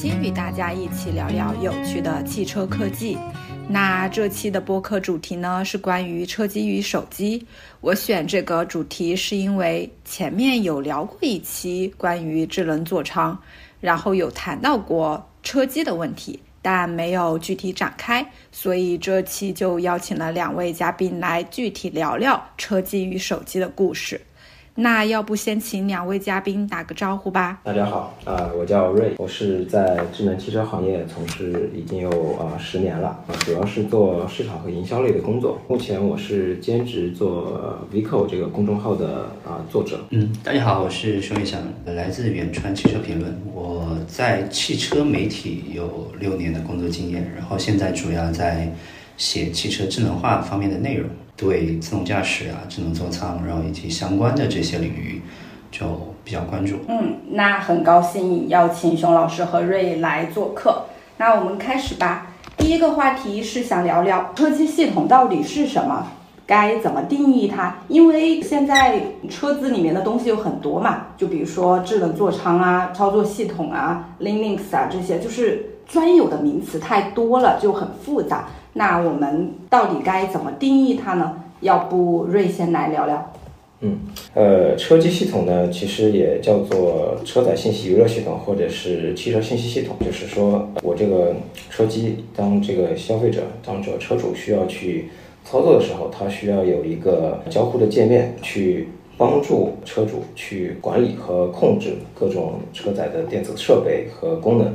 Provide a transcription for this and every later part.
先与大家一起聊聊有趣的汽车科技。那这期的播客主题呢是关于车机与手机。我选这个主题是因为前面有聊过一期关于智能座舱，然后有谈到过车机的问题，但没有具体展开，所以这期就邀请了两位嘉宾来具体聊聊车机与手机的故事。那要不先请两位嘉宾打个招呼吧。大家好，啊，我叫瑞，我是在智能汽车行业从事已经有啊十年了，啊，主要是做市场和营销类的工作。目前我是兼职做 Vico 这个公众号的啊作者。嗯，大家好，我是熊宇翔，来自远川汽车评论。我在汽车媒体有六年的工作经验，然后现在主要在写汽车智能化方面的内容。对自动驾驶啊、智能座舱，然后以及相关的这些领域，就比较关注。嗯，那很高兴邀请熊老师和瑞来做客。那我们开始吧。第一个话题是想聊聊车机系统到底是什么，该怎么定义它？因为现在车子里面的东西有很多嘛，就比如说智能座舱啊、操作系统啊、Linux 啊这些，就是专有的名词太多了，就很复杂。那我们到底该怎么定义它呢？要不瑞先来聊聊。嗯，呃，车机系统呢，其实也叫做车载信息娱乐系统，或者是汽车信息系统。就是说我这个车机，当这个消费者、当这个车主需要去操作的时候，它需要有一个交互的界面，去帮助车主去管理和控制各种车载的电子设备和功能。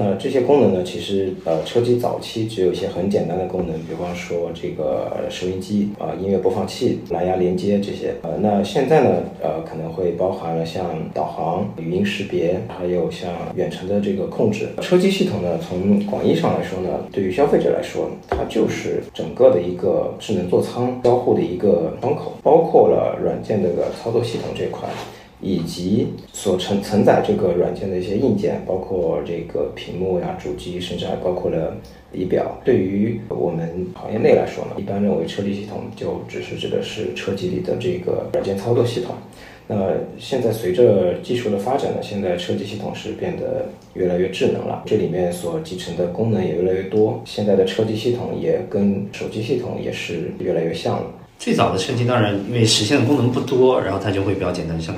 那这些功能呢？其实呃，车机早期只有一些很简单的功能，比方说这个收音机啊、音乐播放器、蓝牙连接这些。呃，那现在呢，呃，可能会包含了像导航、语音识别，还有像远程的这个控制。车机系统呢，从广义上来说呢，对于消费者来说，它就是整个的一个智能座舱交互的一个窗口，包括了软件这个操作系统这块。以及所承承载这个软件的一些硬件，包括这个屏幕呀、主机，甚至还包括了仪表。对于我们行业内来说呢，一般认为车机系统就只是指的是车机里的这个软件操作系统。那现在随着技术的发展呢，现在车机系统是变得越来越智能了，这里面所集成的功能也越来越多。现在的车机系统也跟手机系统也是越来越像了。最早的车机当然因为实现的功能不多，然后它就会比较简单，像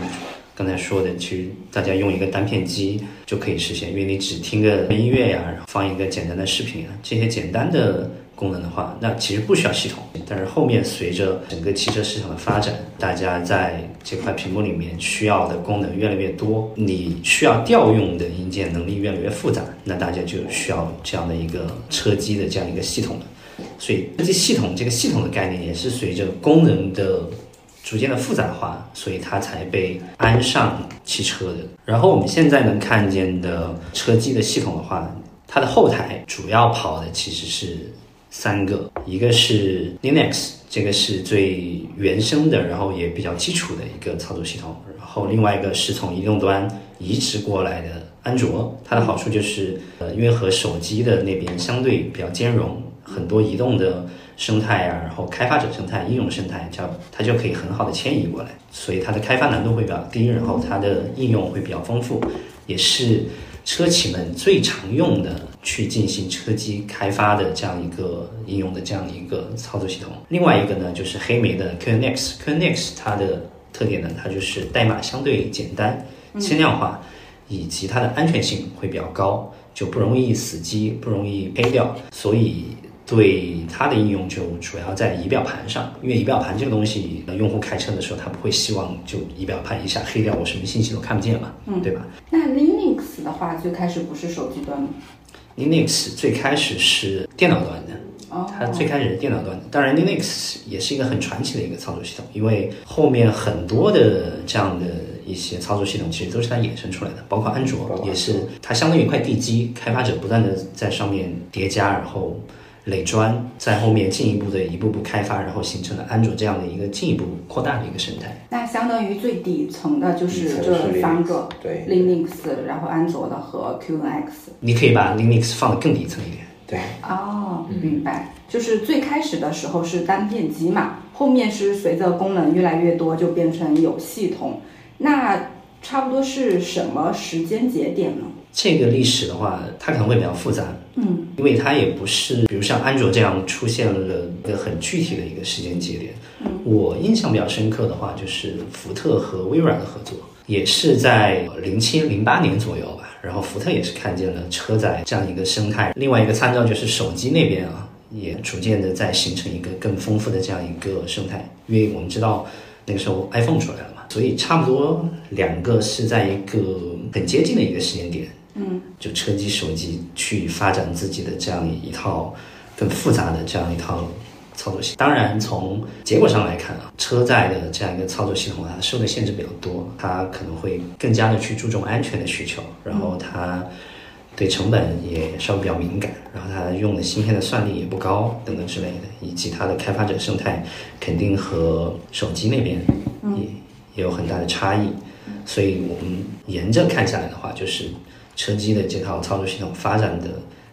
刚才说的，其实大家用一个单片机就可以实现，因为你只听个音乐呀，然后放一个简单的视频啊，这些简单的功能的话，那其实不需要系统。但是后面随着整个汽车市场的发展，大家在这块屏幕里面需要的功能越来越多，你需要调用的硬件能力越来越复杂，那大家就需要这样的一个车机的这样一个系统了。所以，这系统这个系统的概念也是随着功能的逐渐的复杂化，所以它才被安上汽车的。然后我们现在能看见的车机的系统的话，它的后台主要跑的其实是三个，一个是 Linux，这个是最原生的，然后也比较基础的一个操作系统。然后另外一个是从移动端移植过来的安卓，它的好处就是，呃，因为和手机的那边相对比较兼容。很多移动的生态啊，然后开发者生态、应用生态，叫它就可以很好的迁移过来，所以它的开发难度会比较低，然后它的应用会比较丰富，也是车企们最常用的去进行车机开发的这样一个应用的这样一个操作系统。另外一个呢，就是黑莓的 QNX，QNX 它的特点呢，它就是代码相对简单、轻量化，以及它的安全性会比较高，就不容易死机，不容易黑掉，所以。对它的应用就主要在仪表盘上，因为仪表盘这个东西，用户开车的时候他不会希望就仪表盘一下黑掉，我什么信息都看不见嘛，嗯，对吧？那 Linux 的话，最开始不是手机端吗？Linux 最开始是电脑端的，哦，它最开始是电脑端的。当然，Linux 也是一个很传奇的一个操作系统，因为后面很多的这样的一些操作系统其实都是它衍生出来的，包括安卓也是，它相当于一块地基，开发者不断的在上面叠加，然后。垒砖在后面进一步的一步步开发，然后形成了安卓这样的一个进一步扩大的一个生态。那相当于最底层的就是这三个，对，Linux，然后安卓的和 QNX。你可以把 Linux 放得更底层一点。对。哦，明白。就是最开始的时候是单片机嘛，后面是随着功能越来越多就变成有系统。那差不多是什么时间节点呢？这个历史的话，它可能会比较复杂，嗯，因为它也不是，比如像安卓这样出现了一个很具体的一个时间节点。嗯，我印象比较深刻的话，就是福特和微软的合作，也是在零七零八年左右吧。然后福特也是看见了车载这样一个生态，另外一个参照就是手机那边啊，也逐渐的在形成一个更丰富的这样一个生态，因为我们知道那个时候 iPhone 出来了嘛，所以差不多两个是在一个很接近的一个时间点。嗯，就车机、手机去发展自己的这样一套更复杂的这样一套操作系统。当然，从结果上来看啊，车载的这样一个操作系统，它受的限制比较多，它可能会更加的去注重安全的需求，然后它对成本也稍微比较敏感，然后它用的芯片的算力也不高，等等之类的，以及它的开发者生态肯定和手机那边也也有很大的差异。所以我们沿着看下来的话，就是车机的这套操作系统发展的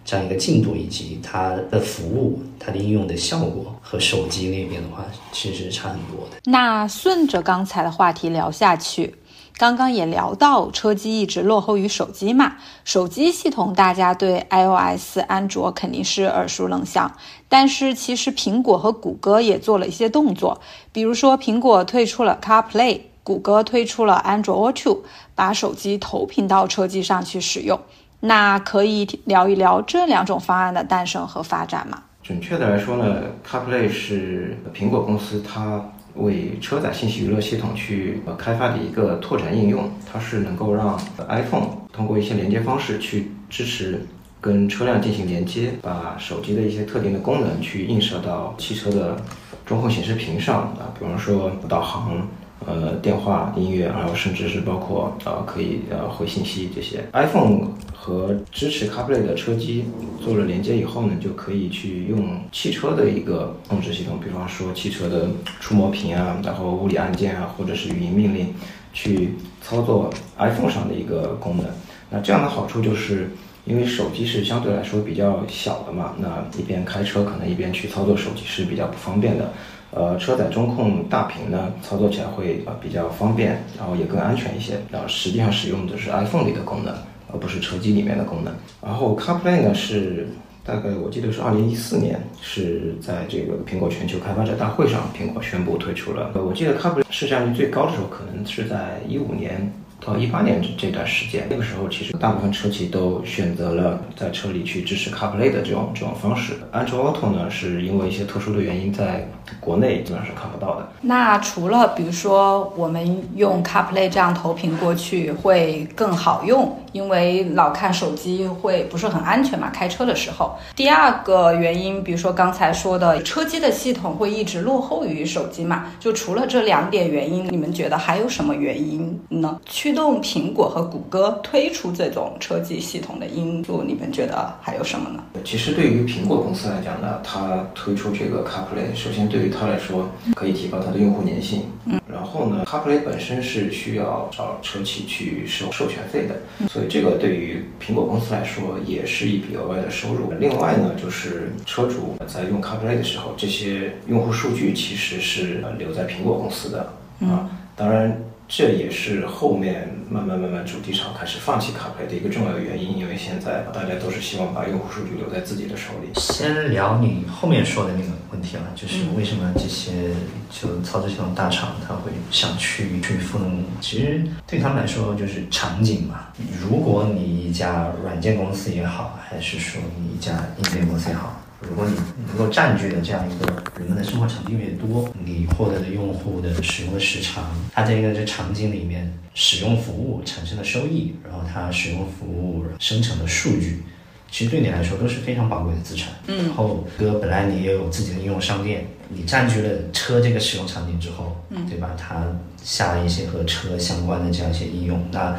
这样一个进度，以及它的服务、它的应用的效果和手机那边的话，其实差很多的。那顺着刚才的话题聊下去，刚刚也聊到车机一直落后于手机嘛，手机系统大家对 iOS、安卓肯定是耳熟能详，但是其实苹果和谷歌也做了一些动作，比如说苹果退出了 CarPlay。谷歌推出了 Android Auto，把手机投屏到车机上去使用。那可以聊一聊这两种方案的诞生和发展吗？准确的来说呢，CarPlay 是苹果公司它为车载信息娱乐系统去开发的一个拓展应用，它是能够让 iPhone 通过一些连接方式去支持跟车辆进行连接，把手机的一些特定的功能去映射到汽车的中控显示屏上啊，比方说导航。呃，电话、音乐，然后甚至是包括呃，可以呃回信息这些。iPhone 和支持 CarPlay 的车机做了连接以后呢，就可以去用汽车的一个控制系统，比方说汽车的触摸屏啊，然后物理按键啊，或者是语音命令，去操作 iPhone 上的一个功能。那这样的好处就是，因为手机是相对来说比较小的嘛，那一边开车可能一边去操作手机是比较不方便的。呃，车载中控大屏呢，操作起来会呃比较方便，然后也更安全一些。然后实际上使用的是 iPhone 里的功能，而不是车机里面的功能。然后 CarPlay 呢是大概我记得是二零一四年是在这个苹果全球开发者大会上，苹果宣布推出了。呃，我记得 CarPlay 市占率最高的时候，可能是在一五年。到一八年这这段时间，那个时候其实大部分车企都选择了在车里去支持 CarPlay 的这种这种方式。安卓 Auto 呢，是因为一些特殊的原因，在国内基本上是看不到的。那除了比如说我们用 CarPlay 这样投屏过去会更好用，因为老看手机会不是很安全嘛，开车的时候。第二个原因，比如说刚才说的车机的系统会一直落后于手机嘛，就除了这两点原因，你们觉得还有什么原因呢？驱动苹果和谷歌推出这种车机系统的因素，你们觉得还有什么呢？其实对于苹果公司来讲呢，它推出这个 CarPlay，首先对于它来说可以提高它的用户粘性。嗯。然后呢，CarPlay 本身是需要找车企去收授权费的，所以这个对于苹果公司来说也是一笔额外的收入。另外呢，就是车主在用 CarPlay 的时候，这些用户数据其实是留在苹果公司的啊。当然。这也是后面慢慢慢慢主机厂开始放弃卡牌的一个重要的原因，因为现在大家都是希望把用户数据留在自己的手里。先聊你后面说的那个问题了，就是为什么这些就操作系统大厂他会想去去赋能？其实对他们来说就是场景嘛。如果你一家软件公司也好，还是说你一家硬件公司也好。如果你能够占据的这样一个人们的生活场景越多，你获得的用户的使用的时长，它在一个这场景里面使用服务产生的收益，然后它使用服务生成的数据，其实对你来说都是非常宝贵的资产。嗯，然后哥本来你也有自己的应用商店，你占据了车这个使用场景之后，嗯，对吧？它下了一些和车相关的这样一些应用，那。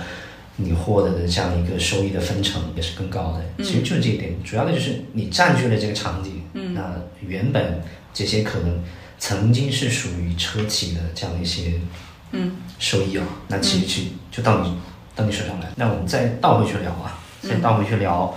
你获得的这样一个收益的分成也是更高的，其实就是这一点，主要的就是你占据了这个场景，那原本这些可能曾经是属于车企的这样一些收益啊，那其实去就到你到你手上来。那我们再倒回去聊啊，再倒回去聊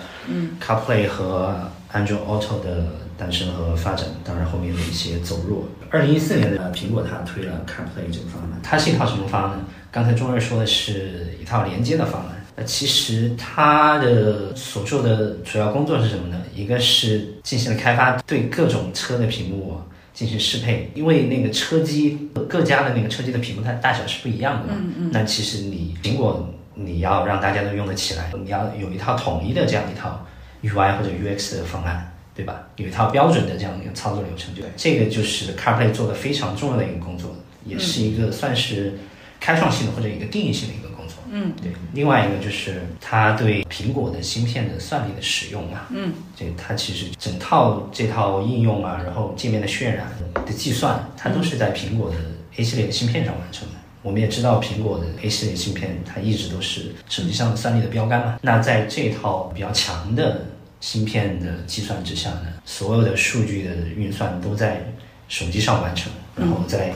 ，CarPlay 和 Android Auto 的诞生和发展，当然后面的一些走弱。二零一四年的苹果它推了 CarPlay 这个方案，它是一套什么方案呢？刚才钟瑞说的是一套连接的方案，那，其实它的所做的主要工作是什么呢？一个是进行了开发，对各种车的屏幕进行适配，因为那个车机各家的那个车机的屏幕它大小是不一样的嘛。嗯嗯。那其实你苹果你要让大家都用得起来，你要有一套统一的这样一套 UI 或者 UX 的方案，对吧？有一套标准的这样的一个操作流程，就这个就是 CarPlay 做的非常重要的一个工作，也是一个算是开创性的或者一个定义性的一个工作。嗯，对，另外一个就是它对苹果的芯片的算力的使用啊，嗯，这它其实整套这套应用啊，然后界面的渲染的计算，它都是在苹果的 A 系列的芯片上完成的。我们也知道苹果的 A 系列芯片，它一直都是手机上的算力的标杆嘛。那在这套比较强的芯片的计算之下呢，所有的数据的运算都在手机上完成，然后再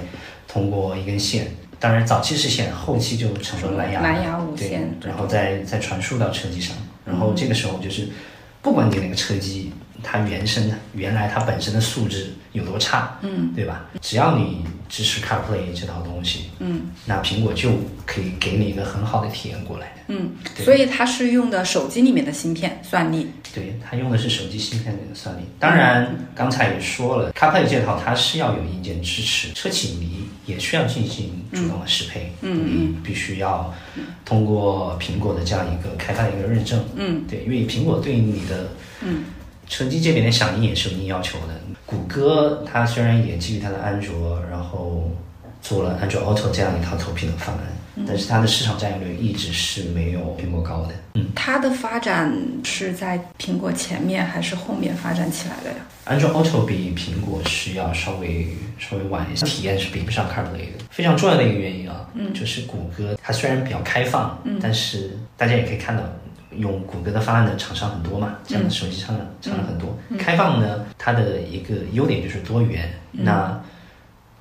通过一根线。当然，早期是线，后期就成了蓝牙，蓝牙无线，然后再再传输到车机上。然后这个时候就是，不管你那个车机它原生的原来它本身的素质有多差，嗯，对吧？只要你支持 CarPlay 这套东西，嗯，那苹果就可以给你一个很好的体验过来。嗯，所以它是用的手机里面的芯片算力。对，它用的是手机芯片里的算力。当然，刚才也说了，CarPlay 这套它是要有硬件支持，车企你也需要进行主动的适配。嗯嗯，必须要通过苹果的这样一个开发的一个认证。嗯，对，因为苹果对你的嗯车机这边的响应也是有一定要求的。谷歌它虽然也基于它的安卓，然后做了安卓 Auto 这样一套投屏的方案。但是它的市场占有率一直是没有苹果高的。嗯，它的发展是在苹果前面还是后面发展起来的呀？安卓 Auto 比苹果是要稍微稍微晚一些，体验是比不上 CarPlay 的。非常重要的一个原因啊，嗯，就是谷歌它虽然比较开放，嗯，但是大家也可以看到，用谷歌的方案的厂商很多嘛，这样的手机厂商厂商很多。开放呢，它的一个优点就是多元，那。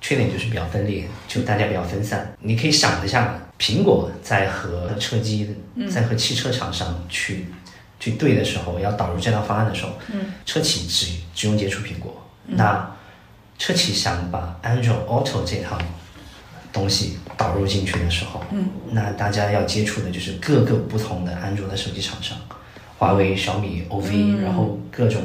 缺点就是比较分裂，就大家比较分散。你可以想一下，苹果在和车机、在和汽车厂商去去对的时候，要导入这套方案的时候，车企只只用接触苹果。那车企想把 Android Auto 这套东西导入进去的时候，那大家要接触的就是各个不同的安卓的手机厂商，华为、小米、OV，然后各种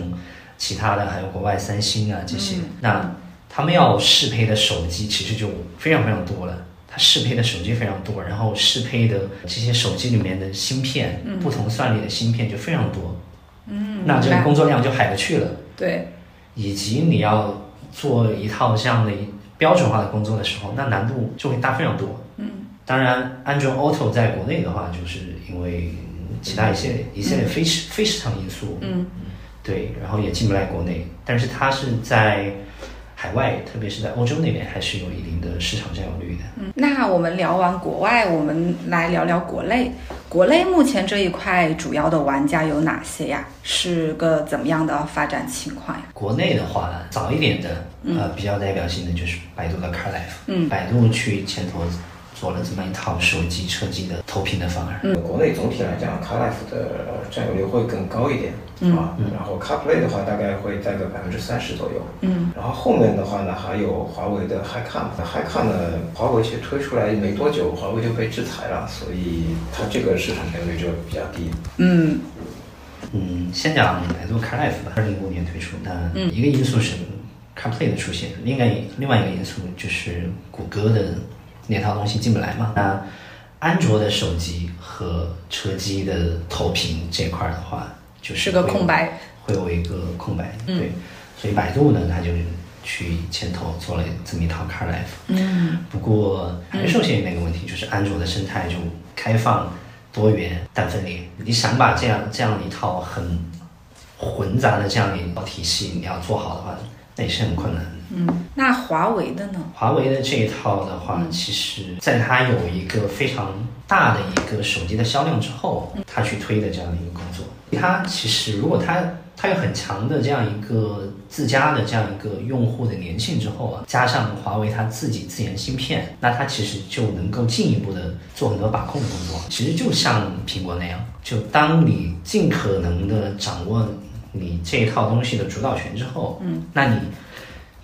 其他的，还有国外三星啊这些。那他们要适配的手机其实就非常非常多了，它适配的手机非常多，然后适配的这些手机里面的芯片，不同算力的芯片就非常多。嗯，那这个工作量就海了去了。对，以及你要做一套这样的标准化的工作的时候，那难度就会大非常多。嗯，当然，安卓 Auto 在国内的话，就是因为其他一些一些非市非市场因素，嗯，对，然后也进不来国内，但是它是在。海外，特别是在欧洲那边，还是有一定的市场占有率的。嗯，那我们聊完国外，我们来聊聊国内。国内目前这一块主要的玩家有哪些呀？是个怎么样的发展情况呀？国内的话，早一点的，呃，比较代表性的就是百度的 CarLife。嗯，百度去牵头。做了这么一套手机车机的投屏的方案。嗯，国内总体来讲，CarLife 的占有率会更高一点啊。然后 CarPlay 的话，大概会在个百分之三十左右。嗯。然后后面的话呢，还有华为的 HiCam，HiCam 呢，华为其实推出来没多久，华为就被制裁了，所以它这个市场占有率就比较低。嗯。嗯，先讲百度 CarLife 吧，二零一五年推出。那一个因素是 CarPlay 的出现，另外另外一个因素就是谷歌的。那套东西进不来嘛？那安卓的手机和车机的投屏这块的话，就是个空白，会有一个空白。对，所以百度呢，它就去牵头做了这么一套 CarLife。嗯。不过还是受限于那个问题，就是安卓的生态就开放、多元但分裂。你想把这样这样一套很混杂的这样一套体系你要做好的话，那也是很困难。嗯，那华为的呢？华为的这一套的话，其实在它有一个非常大的一个手机的销量之后，它去推的这样的一个工作。它其实如果它它有很强的这样一个自家的这样一个用户的粘性之后啊，加上华为它自己自研芯片，那它其实就能够进一步的做很多把控的工作。其实就像苹果那样，就当你尽可能的掌握你这一套东西的主导权之后，嗯，那你。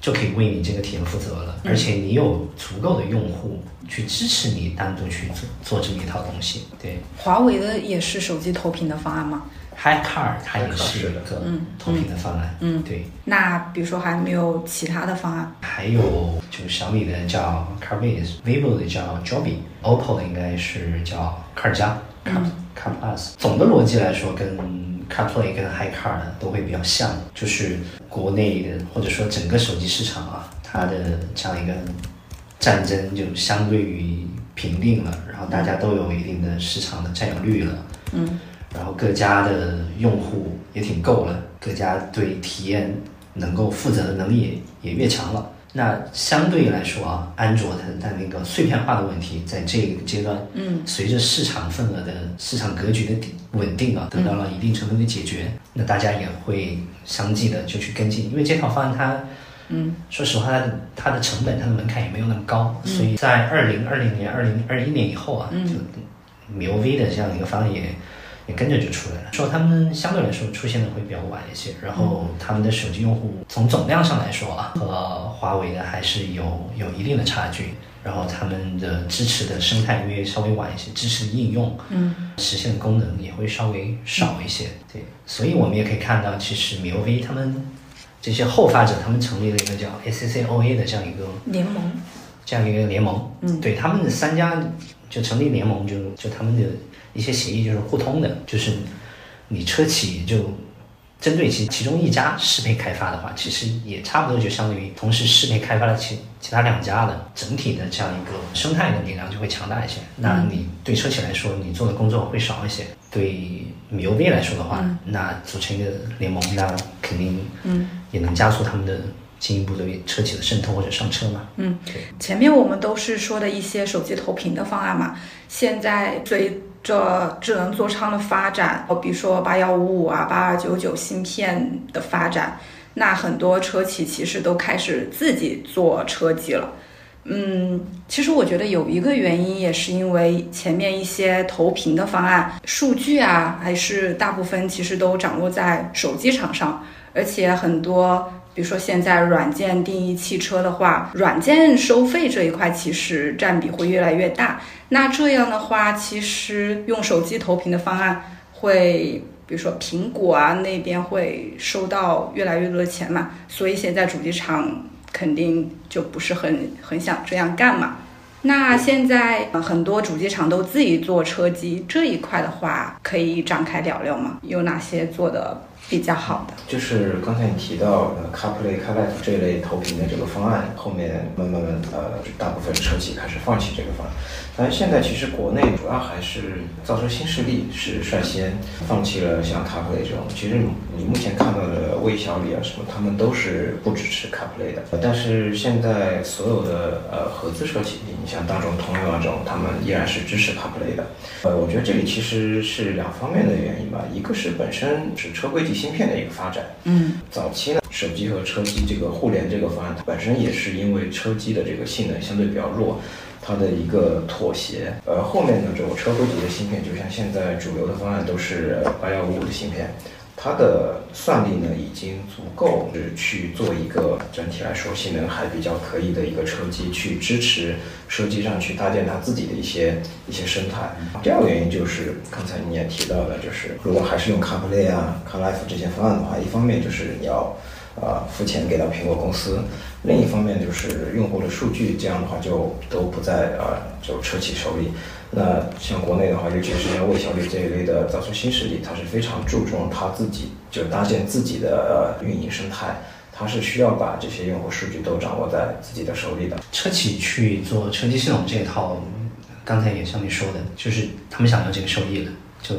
就可以为你这个体验负责了，而且你有足够的用户去支持你单独去做做这么一套东西。对华为的也是手机投屏的方案吗？，HiCar 它也是一个嗯投屏的方案。嗯对，那比如说还没有其他的方案？还有就是小米的叫 CarViz，vivo 的叫 Joby，OPPO 的应该是叫 Car 加 Car Car Plus。总的逻辑来说，跟 CarPlay 跟 HiCar 呢都会比较像，就是国内的或者说整个手机市场啊，它的这样一个战争就相对于平定了，然后大家都有一定的市场的占有率了。嗯然后各家的用户也挺够了，各家对体验能够负责的能力也也越强了。那相对来说啊，安卓它它那个碎片化的问题，在这个阶段，嗯，随着市场份额的市场格局的稳定啊，得到了一定程度的解决，那大家也会相继的就去跟进，因为这套方案它。嗯，说实话，它的它的成本、它的门槛也没有那么高，所以在二零二零年、二零二一年以后啊，就 MIUV 的这样一个方案也也跟着就出来了。说他们相对来说出现的会比较晚一些，然后他们的手机用户从总量上来说啊，和华为的还是有有一定的差距。然后他们的支持的生态因为稍微晚一些，支持的应用，嗯，实现的功能也会稍微少一些。对，所以我们也可以看到，其实 MIUV 他们这些后发者，他们成立了一个叫 ACCOA 的这样一个联盟。这样一个联盟，嗯对他们的三家就成立联盟就，就他们的一些协议就是互通的，就是你车企就针对其其中一家适配开发的话，其实也差不多就相当于同时适配开发了其其他两家的整体的这样一个生态的力量就会强大一些。那你对车企来说，你做的工作会少一些；对 MIUV 来说的话，那组成一个联盟，那肯定嗯也能加速他们的进一步的车企的渗透或者上车嘛。嗯。前面我们都是说的一些手机投屏的方案嘛，现在随这智能座舱的发展，比如说八幺五五啊、八二九九芯片的发展，那很多车企其实都开始自己做车机了。嗯，其实我觉得有一个原因也是因为前面一些投屏的方案，数据啊，还是大部分其实都掌握在手机厂商，而且很多，比如说现在软件定义汽车的话，软件收费这一块其实占比会越来越大。那这样的话，其实用手机投屏的方案会。比如说苹果啊那边会收到越来越多的钱嘛，所以现在主机厂肯定就不是很很想这样干嘛。那现在很多主机厂都自己做车机这一块的话，可以展开聊聊吗？有哪些做的比较好的？就是刚才你提到呃 CarPlay、CarLife 这类投屏的这个方案，后面慢慢慢呃，大部分车企开始放弃这个方案。但现在其实国内主要还是造车新势力是率先放弃了像 CarPlay 这种。其实你目前看到的魏小李啊什么，他们都是不支持 CarPlay 的。但是现在所有的呃合资车企，你像大众、通用啊这种，他们依然是支持 CarPlay 的。呃，我觉得这里其实是两方面的原因吧，一个是本身是车规级芯片的一个发展。嗯早期呢，手机和车机这个互联这个方案，它本身也是因为车机的这个性能相对比较弱，它的一个妥协。而，后面呢，这种车规级的芯片，就像现在主流的方案都是八幺五五的芯片，它的算力呢已经足够就是去做一个整体来说性能还比较可以的一个车机，去支持车机上去搭建它自己的一些一些生态。第二个原因就是刚才你也提到的，就是如果还是用 CarPlay 啊、CarLife 这些方案的话，一方面就是你要啊、付钱给到苹果公司，另一方面就是用户的数据，这样的话就都不在啊、就车企手里。那像国内的话，尤其是像魏小李这一类的造车新势力，它是非常注重它自己就搭建自己的呃运营生态，它是需要把这些用户数据都掌握在自己的手里的。车企去做车机系统这一套，刚才也像你说的，就是他们想要这个收益了，就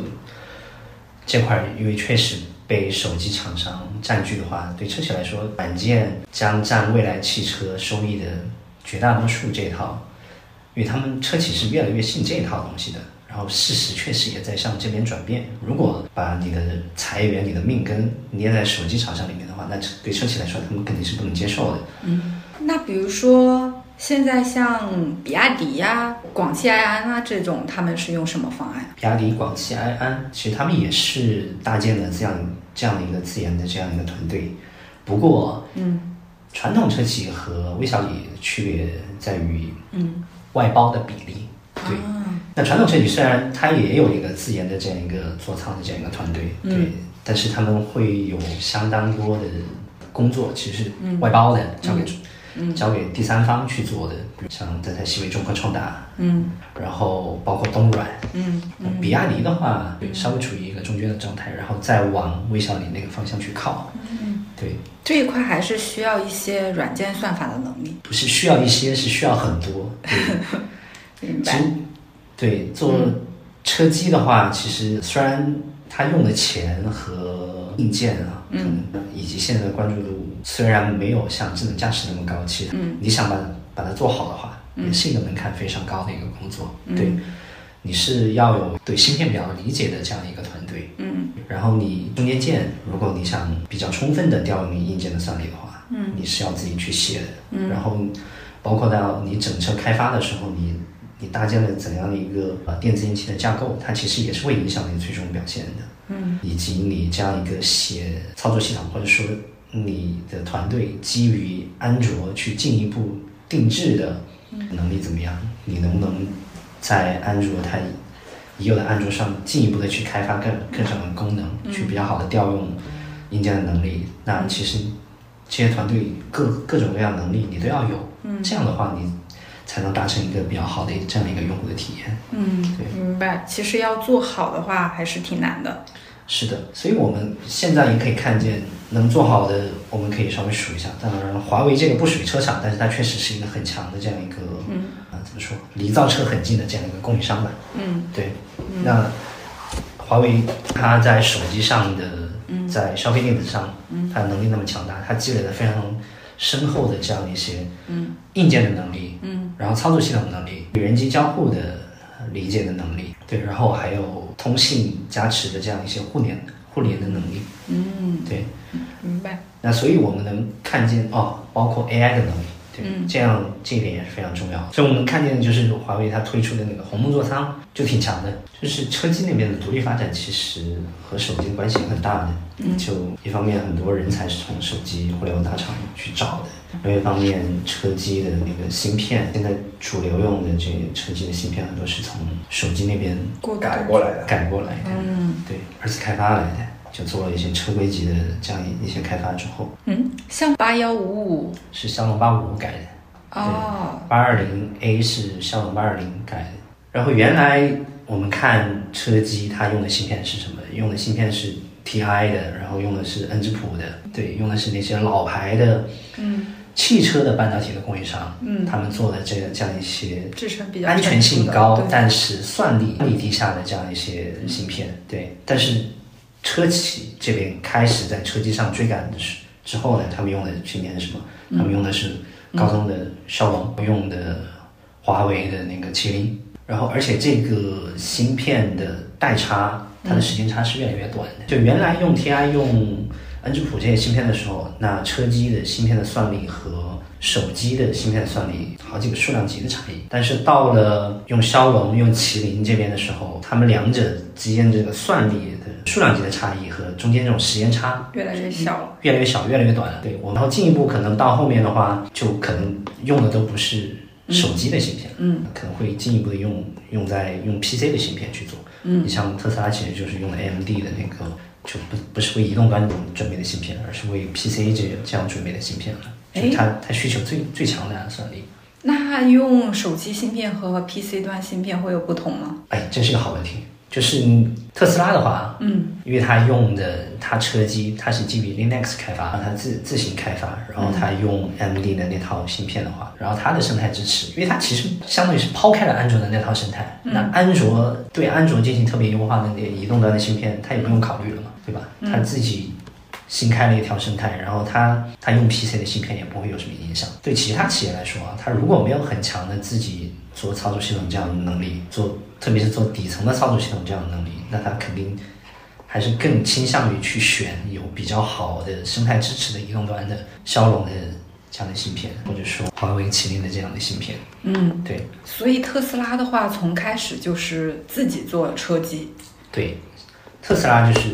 这块因为确实被手机厂商占据的话，对车企来说，软件将占未来汽车收益的绝大多数这一套，因为他们车企是越来越信这一套东西的。然后事实确实也在向这边转变。如果把你的裁员、你的命根捏在手机厂商里面的话，那对车企来说，他们肯定是不能接受的。嗯那比如说现在像比亚迪呀、广汽埃安啊这种，他们是用什么方案？比亚迪、广汽埃安，其实他们也是搭建了这样这样的一个自研的这样一个团队。不过，嗯，传统车企和微小李区别在于嗯，外包的比例。对，啊那传统车企虽然它也有一个自研的这样一个座舱的这样一个团队，对，嗯但是他们会有相当多的工作其实是外包的，交给、交给第三方去做的，比如像在台西维、中科创达，嗯。然后包括东软，嗯比亚迪的话，对，稍微处于一个中间的状态，然后再往微小李那个方向去靠，嗯。对，这一块还是需要一些软件算法的能力。不是需要一些，是需要很多，对。明白。对做车机的话，其实虽然它用的钱和硬件啊，嗯，以及现在的关注度虽然没有像智能驾驶那么高，其实你想把把它做好的话，也是一个门槛非常高的一个工作。对，你是要有对芯片比较理解的这样一个团队，嗯，然后你中间件，如果你想比较充分的调用你硬件的算力的话，嗯，你是要自己去写的，嗯，然后包括到你整车开发的时候，你你搭建了怎样的一个呃电子引擎的架构，它其实也是会影响你最终表现的，嗯，以及你这样一个写操作系统，或者说你的团队基于安卓去进一步定制的能力怎么样？你能不能在安卓它已有的安卓上进一步的去开发更更少的功能，去比较好的调用硬件的能力？那其实这些团队各各种各样能力你都要有，嗯，这样的话你才能达成一个比较好的这样一个用户的体验。嗯，对明白。其实要做好的话，还是挺难的。是的，所以我们现在也可以看见，能做好的，我们可以稍微数一下。当然，华为这个不属于车厂，但是它确实是一个很强的这样一个，嗯，啊，怎么说，离造车很近的这样一个供应商吧。嗯，对。那华为它在手机上的，在消费电子上，它的能力那么强大，它积累了非常深厚的这样一些，嗯，硬件的能力，嗯，然后操作系统能力，与人机交互的呃理解的能力，对，然后还有通信加持的这样一些互联互联的能力，嗯，对。明白。那所以我们能看见哦，包括 AI 的能力，对，这样这一点也是非常重要的。所以我们看见的就是华为它推出的那个鸿蒙座舱就挺强的，就是车机那边的独立发展其实和手机的关系也很大的。嗯，就一方面很多人才是从手机互联网大厂去找的，另一方面车机的那个芯片，现在主流用的这些车机的芯片很多是从手机那边过改过来的。改过来的，嗯，对，二次开发来的，就做了一些车规级的这样一一些开发之后，嗯，像八幺五五是骁龙八五五改的，哦，八二零 A 是骁龙八二零改的。然后原来我们看车机它用的芯片是什么？用的芯片是 TI 的，然后用的是恩智浦的，对，用的是那些老牌的，嗯，汽车的半导体的供应商，嗯，他们做的这这样一些比较安全性高，但是算力力低下的这样一些芯片，对。但是车企这边开始在车机上追赶的是之后呢，他们用的去年是什么？他们用的是高通的骁龙，用的华为的那个麒麟，然后而且这个芯片的代差，它的时间差是越来越短的。就原来用 TI 用恩智浦这些芯片的时候，那车机的芯片的算力和手机的芯片的算力好几个数量级的差异。但是到了用骁龙、用麒麟这边的时候，他们两者之间这个算力的数量级的差异和中间这种时间差越来越小了。越来越小，越来越短了。对我，然后进一步可能到后面的话，就可能用的都不是手机的芯片，嗯，可能会进一步的用用在用 PC 的芯片去做。嗯，你像特斯拉其实就是用的 AMD 的那个，就不不是为移动端准备的芯片，而是为 PC 这这样准备的芯片了。就是它它需求最最强的啊算力。那用手机芯片和 PC 端芯片会有不同吗？哎，真是个好问题。就是特斯拉的话，嗯，因为它用的它车机它是基于 Linux 开发，它自自行开发，然后它用 AMD 的那套芯片的话，然后它的生态支持，因为它其实相当于是抛开了安卓的那套生态，那安卓对安卓进行特别优化的那移动端的芯片，它也不用考虑了嘛，对吧？他自己新开了一条生态，然后他他用 PC 的芯片也不会有什么影响。对其他企业来说啊，它如果没有很强的自己做操作系统这样的能力，做特别是做底层的操作系统这样的能力，那他肯定还是更倾向于去选有比较好的生态支持的移动端的骁龙的这样的芯片，或者说华为、麒麟的这样的芯片。嗯，对所以特斯拉的话，从开始就是自己做车机。对，特斯拉就是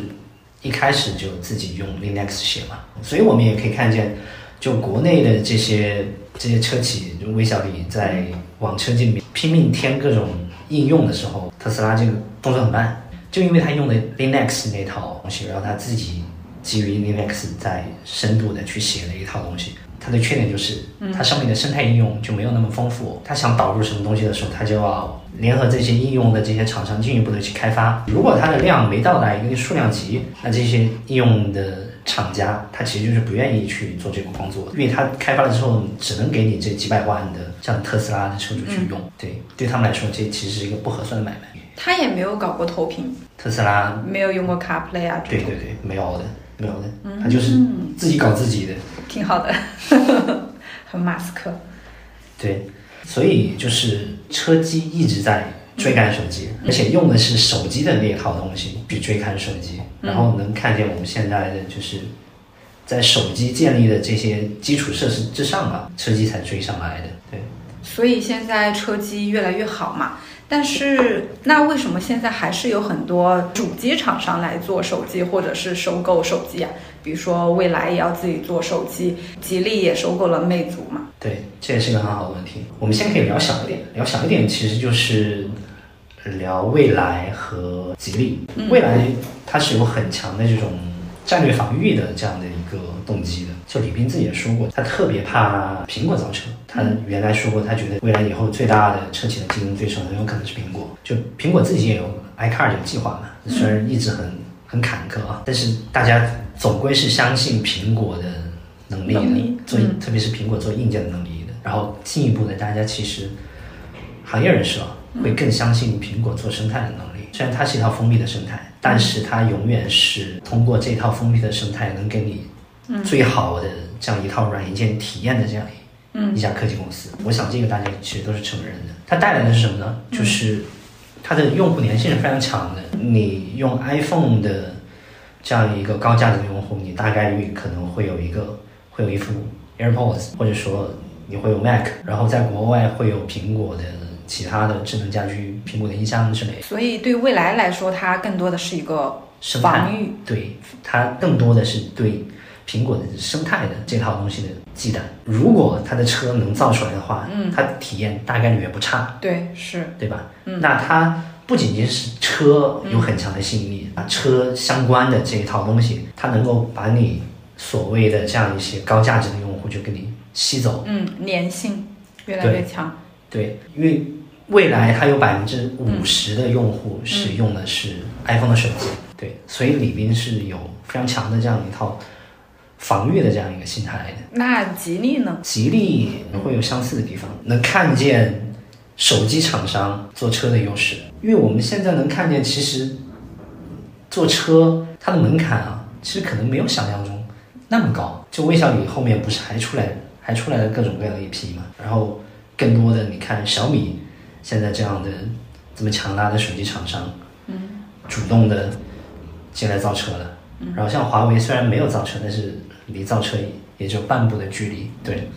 一开始就自己用 Linux 写嘛，所以我们也可以看见。就国内的这些这些车企，就微小李在往车机里面拼命添各种应用的时候，特斯拉这个动作很慢，就因为他用的 Linux 那套东西，然后他自己基于 Linux 在深度的去写了一套东西。它的缺点就是，它上面的生态应用就没有那么丰富。它想导入什么东西的时候，它就要联合这些应用的这些厂商进一步的去开发。如果它的量没到达一个数量级，那这些应用的厂家，他其实就是不愿意去做这个工作，因为他开发了之后，只能给你这几百万的像特斯拉的车主去用。对，对他们来说，这其实是一个不合算的买卖。他也没有搞过投屏，特斯拉，没有用过 CarPlay 啊，对对对，没有的，没有的，他就是自己搞自己的。挺好的，很马斯克。对，所以就是车机一直在追赶手机，而且用的是手机的那一套东西去追赶手机，然后能看见我们现在的就是在手机建立的这些基础设施之上吧，车机才追上来的。对，所以现在车机越来越好嘛。但是，那为什么现在还是有很多主机厂商来做手机，或者是收购手机啊？比如说未来也要自己做手机，吉利也收购了魅族嘛。对，这也是一个很好的问题。我们先可以聊小一点，聊小一点，其实就是聊未来和吉利。未来它是有很强的这种战略防御的这样的一个动机的。就李斌自己也说过，他特别怕苹果造车。他原来说过，他觉得未来以后最大的车企的竞争对手很有可能是苹果。就苹果自己也有 iCar 这个计划嘛，虽然一直很很坎坷啊，但是大家总归是相信苹果的能力的，力做特别是苹果做硬件的能力的。然后进一步的，大家其实行业人士啊会更相信苹果做生态的能力。虽然它是一套封闭的生态，但是它永远是通过这套封闭的生态能给你最好的这样一套软硬件体验的这样一一家科技公司。我想这个大家其实都是承认的。它带来的是什么呢？就是它的用户粘性是非常强的。你用 iPhone 的这样一个高价值的用户，你大概率可能会有一个会有一副 AirPods，或者说你会有 Mac，然后在国外会有苹果的其他的智能家居、苹果的音箱之类的。所以对未来来说，它更多的是一个生态防御。对它更多的是对苹果的生态的这套东西的忌惮。如果它的车能造出来的话，嗯，它体验大概率也不差，对，是，对吧？嗯，那它不仅仅是车有很强的吸引力，啊，车相关的这一套东西，它能够把你所谓的这样一些高价值的用户就给你吸走。嗯，粘性越来越强。对，因为未来它有百分之五十的用户是用的是 iPhone 的手机，对，所以李斌是有非常强的这样一套防御的这样一个心态的。那吉利呢？吉利会有相似的地方，能看见手机厂商做车的优势，因为我们现在能看见，其实做车它的门槛啊，其实可能没有想象中那么高。就魏小李后面不是还出来还出来了各种各样的一批嘛，然后更多的你看小米现在这样的这么强大的手机厂商，嗯，主动的进来造车了。然后像华为虽然没有造车，但是离造车也就半步的距离。对，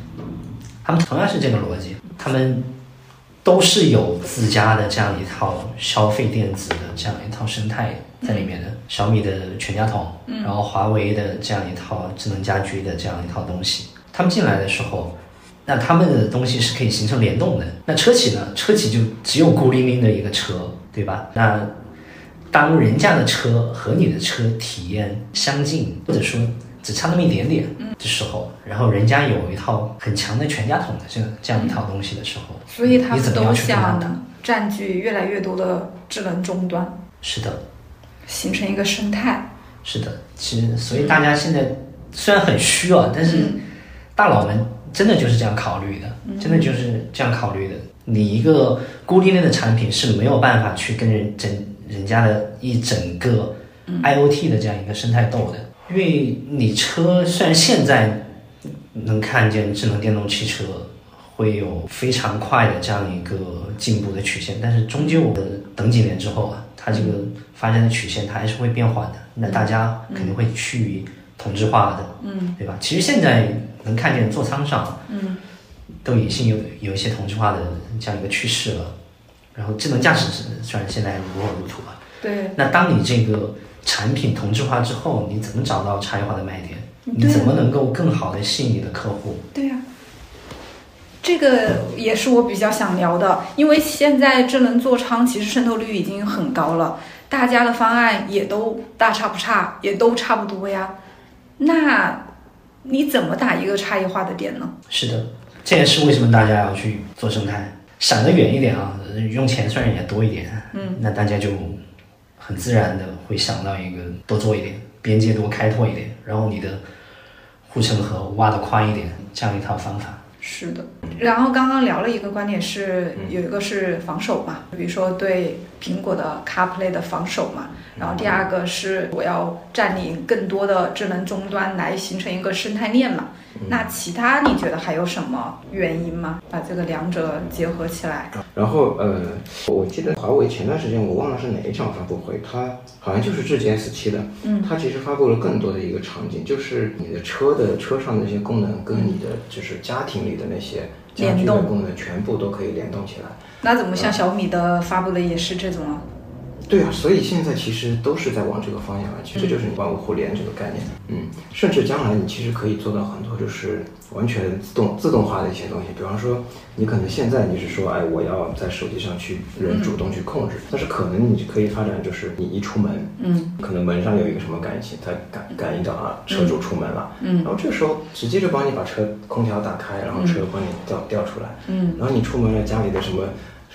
他们同样是这个逻辑，他们都是有自家的这样一套消费电子的这样一套生态在里面的。小米的全家桶，然后华为的这样一套智能家居的这样一套东西，他们进来的时候，那他们的东西是可以形成联动的。那车企呢？车企就只有孤零零的一个车，对吧？那当人家的车和你的车体验相近，或者说只差那么一点点的时候，然后人家有一套很强的全家桶的这这样一套东西的时候，所以他们都你怎么样去跟他想？占据越来越多的智能终端，是的，形成一个生态。是的。其实，所以大家现在虽然很虚啊，但是大佬们真的就是这样考虑的，真的就是这样考虑的。你一个孤立类的产品是没有办法去跟人整人家的一整个 IOT 的这样一个生态斗的，因为你车虽然现在能看见智能电动汽车会有非常快的这样一个进步的曲线，但是终究呃等几年之后啊，它这个发展的曲线它还是会变缓的。那大家肯定会趋于同质化的，嗯，对吧？其实现在能看见座舱上，嗯，都已经有有一些同质化的这样一个趋势了。然后智能驾驶是虽然现在如火如荼啊，对，那当你这个产品同质化之后，你怎么找到差异化的卖点？你怎么能够更好的吸引你的客户？对呀、这个也是我比较想聊的，因为现在智能座舱其实渗透率已经很高了，大家的方案也都大差不差，也都差不多呀。那你怎么打一个差异化的点呢？是的，这也是为什么大家要去做生态，闪得远一点啊，呃用钱虽然也多一点，嗯，那大家就很自然的会想到一个多做一点，边界多开拓一点，然后你的护城河挖得宽一点，这样一套方法。是的，然后刚刚聊了一个观点是，有一个是防守嘛，比如说对苹果的 CarPlay 的防守嘛，然后第二个是我要占领更多的智能终端来形成一个生态链嘛。那其他你觉得还有什么原因吗？把这个两者结合起来？然后呃，我记得华为前段时间我忘了是哪一场发布会，它好像就是致敬 S 7的，嗯，它其实发布了更多的一个场景，就是你的车的车上的那些功能跟你的就是家庭里的那些家居的联动功能全部都可以联动起来。那怎么像小米的发布的也是这种啊？对啊，所以现在其实都是在往这个方向来，其实就是你万物互联这个概念。嗯，甚至将来你其实可以做到很多就是完全自动自动化的一些东西，比方说你可能现在你是说，哎，我要在手机上去人主动去控制，但是可能你可以发展就是你一出门，嗯，可能门上有一个什么感应器，它感感应到啊车主出门了，嗯，然后这个时候直接就帮你把车空调打开，然后车帮你调调出来，嗯，然后你出门了，家里的什么。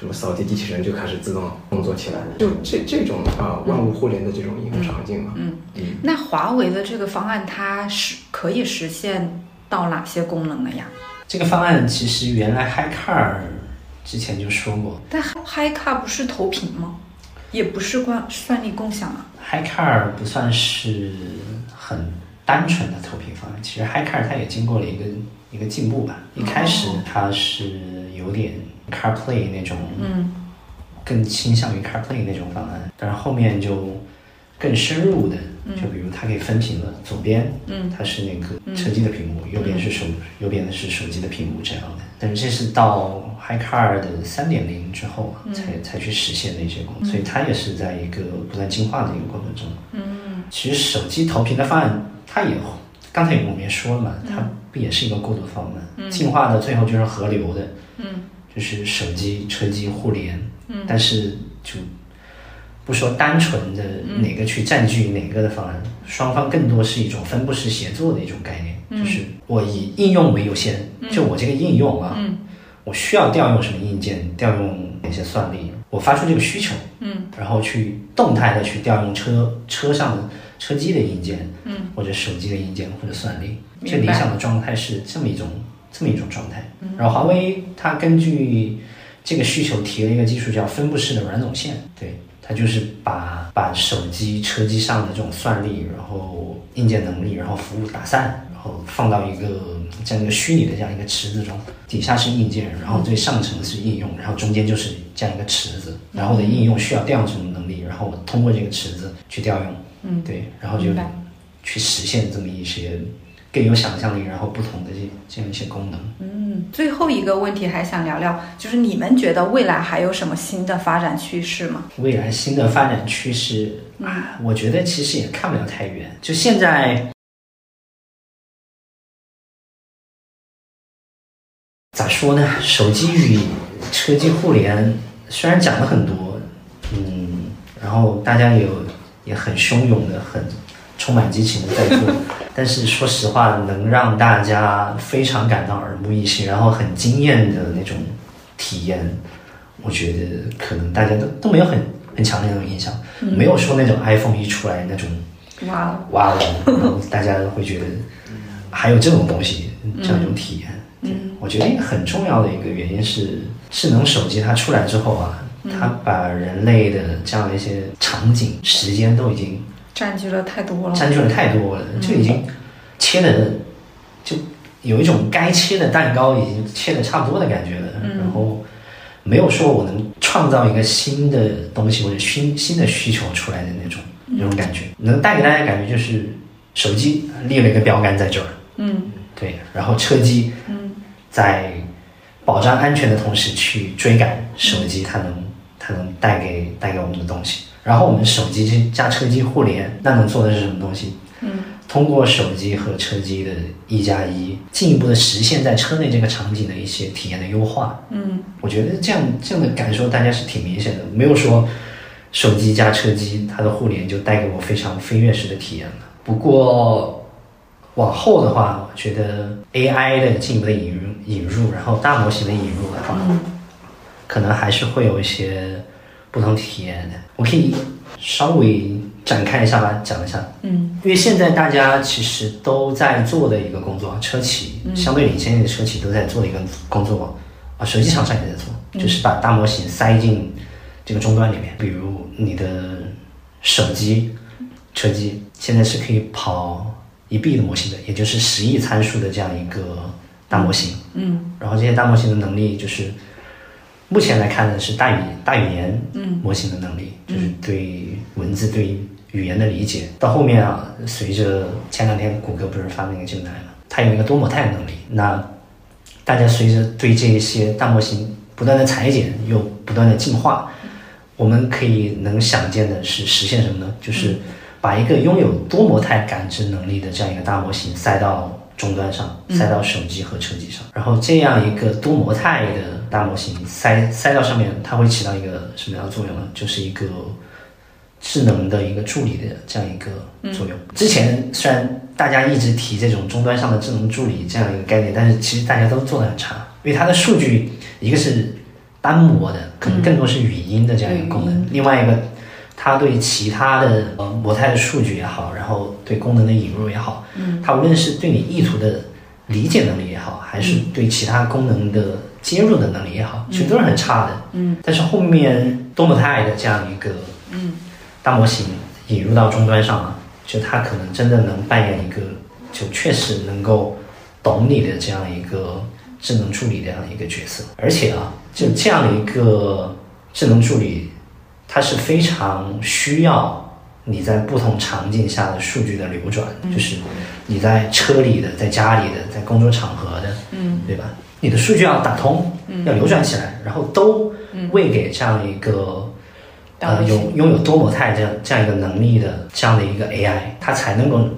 什么扫地机器人就开始自动工作起来，就这这种啊万物互联的这种应用场景嘛，嗯嗯那华为的这个方案它是可以实现到哪些功能了呀？这个方案其实原来 HiCar 之前就说过但 HiCar 不是投屏吗？也不是关算力共享啊。，HiCar 不算是很单纯的投屏方案，其实 HiCar 它也经过了一个一个进步吧。一开始它是有点 CarPlay 那种，嗯。更倾向于 CarPlay 那种方案，但是后面就更深入的，就比如它可以分屏了，左边嗯。它是那个车机的屏幕，右边是手右边的是手机的屏幕这样的。但是这是到 HiCar 的三点零之后啊，才才去实现的一些功能，所以它也是在一个不断进化的一个过程中。嗯。其实手机投屏的方案，它也刚才我们也说了嘛，它不也是一个过渡方案？进化的最后就是合流的，嗯就是手机、车机互联。嗯，但是就不说单纯的哪个去占据哪个的方案，双方更多是一种分布式协作的一种概念，就是我以应用为优先，就我这个应用啊，我需要调用什么硬件，调用哪些算力，我发出这个需求，嗯，然后去动态的去调用车车上的车机的硬件，嗯，或者手机的硬件或者算力，明白这理想的状态是这么一种这么一种状态。然后华为它根据这个需求提了一个技术叫分布式的软总线，对，它就是把把手机、车机上的这种算力，然后硬件能力，然后服务打散，然后放到一个这样一个虚拟的这样一个池子中，底下是硬件，然后最上层是应用，然后中间就是这样一个池子，然后的应用需要调用什么能力，然后我通过这个池子去调用，嗯，对，然后就去实现这么一些更有想象力，然后不同的这这样一些功能。嗯，最后一个问题还想聊聊，就是你们觉得未来还有什么新的发展趋势吗？未来新的发展趋势啊，我觉得其实也看不了太远。就现在咋说呢？手机与车机互联虽然讲了很多，嗯，然后大家也有也很汹涌的、很充满激情的在做，但是说实话，能让大家非常感到耳目一新，然后很惊艳的那种体验，我觉得可能大家都都没有很很强烈的那种印象，没有说那种 iPhone 一出来那种哇哦，哇哦，然后大家会觉得还有这种东西，这样一种体验。对，我觉得一个很重要的一个原因是，智能手机它出来之后啊，它把人类的这样的一些场景、时间都已经占据了太多了。占据了太多了，就已经切的就有一种该切的蛋糕已经切的差不多的感觉了，然后没有说我能创造一个新的东西或者新新的需求出来的那种那种感觉，能带给大家感觉就是手机立了一个标杆在这儿，嗯。对，然后车机嗯。在保障安全的同时去追赶手机它能它能带给带给我们的东西。然后我们手机加车机互联，那能做的是什么东西？嗯通过手机和车机的一加一，进一步的实现在车内这个场景的一些体验的优化。嗯，我觉得这样这样的感受大家是挺明显的，没有说手机加车机它的互联就带给我非常飞跃式的体验了。不过往后的话，我觉得 AI 的进一步的引入引入，然后大模型的引入的话，可能还是会有一些不同体验的。我可以稍微展开一下吧，讲一下。嗯，因为现在大家其实都在做的一个工作，车企相对领先的车企都在做的一个工作啊，手机厂商也在做，就是把大模型塞进这个终端里面，比如你的手机、车机，现在是可以跑一 B 的模型的，也就是十亿参数的这样一个大模型。嗯，然后这些大模型的能力就是。目前来看呢，是大语大语言模型的能力，就是对文字、对语言的理解。到后面啊，随着前两天谷歌不是发那个静态嘛，它有一个多模态能力。那大家随着对这些大模型不断的裁剪，又不断的进化，我们可以能想见的是实现什么呢？就是把一个拥有多模态感知能力的这样一个大模型塞到终端上，塞到手机和车机上，然后这样一个多模态的。大模型塞塞到上面，它会起到一个什么样的作用呢？就是一个智能的一个助理的这样一个作用。之前虽然大家一直提这种终端上的智能助理这样一个概念，但是其实大家都做的很差，因为它的数据一个是单模的，可能更多是语音的这样一个功能；另外一个，它对其他的呃模态的数据也好，然后对功能的引入也好，嗯它无论是对你意图的理解能力也好，还是对其他功能的。接入的能力也好，其实都是很差的。嗯，但是后面多模态的这样一个嗯大模型引入到终端上了，就它可能真的能扮演一个，就确实能够懂你的这样一个智能助理这样的一个角色。而且啊，就这样的一个智能助理，它是非常需要你在不同场景下的数据的流转，就是你在车里的、在家里的、在工作场合的，嗯，对吧？你的数据要打通，要流转起来，然后都喂给这样一个呃有拥有多模态这样这样一个能力的这样的一个 AI，它才能够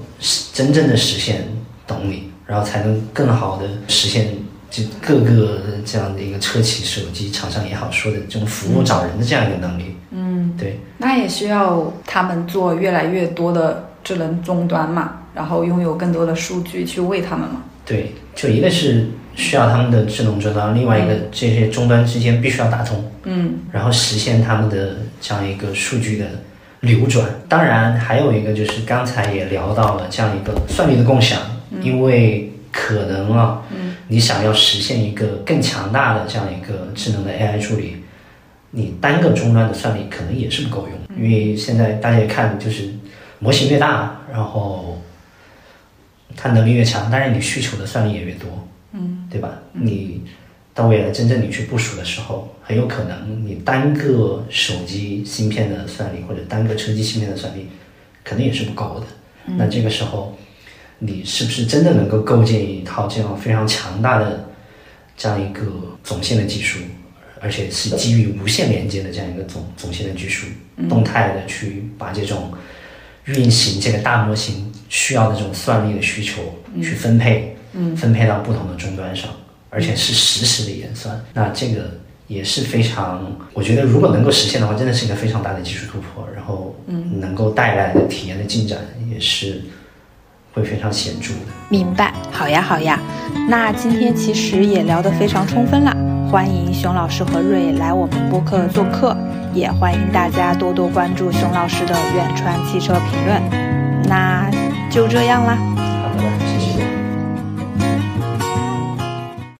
真正的实现懂你，然后才能更好的实现就各个这样的一个车企、手机厂商也好说的这种服务找人的这样一个能力。嗯，对，那也需要他们做越来越多的智能终端嘛，然后拥有更多的数据去喂他们嘛。对，就一个是。需要他们的智能终端，另外一个这些终端之间必须要打通，嗯，然后实现他们的这样一个数据的流转。当然，还有一个就是刚才也聊到了这样一个算力的共享，因为可能啊，你想要实现一个更强大的这样一个智能的 AI 助理，你单个终端的算力可能也是不够用，因为现在大家也看，就是模型越大，然后它能力越强，当然你需求的算力也越多。嗯，对吧？你到未来真正你去部署的时候，很有可能你单个手机芯片的算力或者单个车机芯片的算力，可能也是不够的。那这个时候，你是不是真的能够构建一套这样非常强大的这样一个总线的技术，而且是基于无线连接的这样一个总总线的技术，动态的去把这种运行这个大模型需要的这种算力的需求去分配。嗯，分配到不同的终端上，而且是实时的演算，那这个也是非常，我觉得如果能够实现的话，真的是一个非常大的技术突破，然后嗯，能够带来的体验的进展也是会非常显著的。明白，好呀好呀，那今天其实也聊得非常充分啦，欢迎熊老师和瑞来我们播客做客，也欢迎大家多多关注熊老师的远川汽车评论，那就这样啦。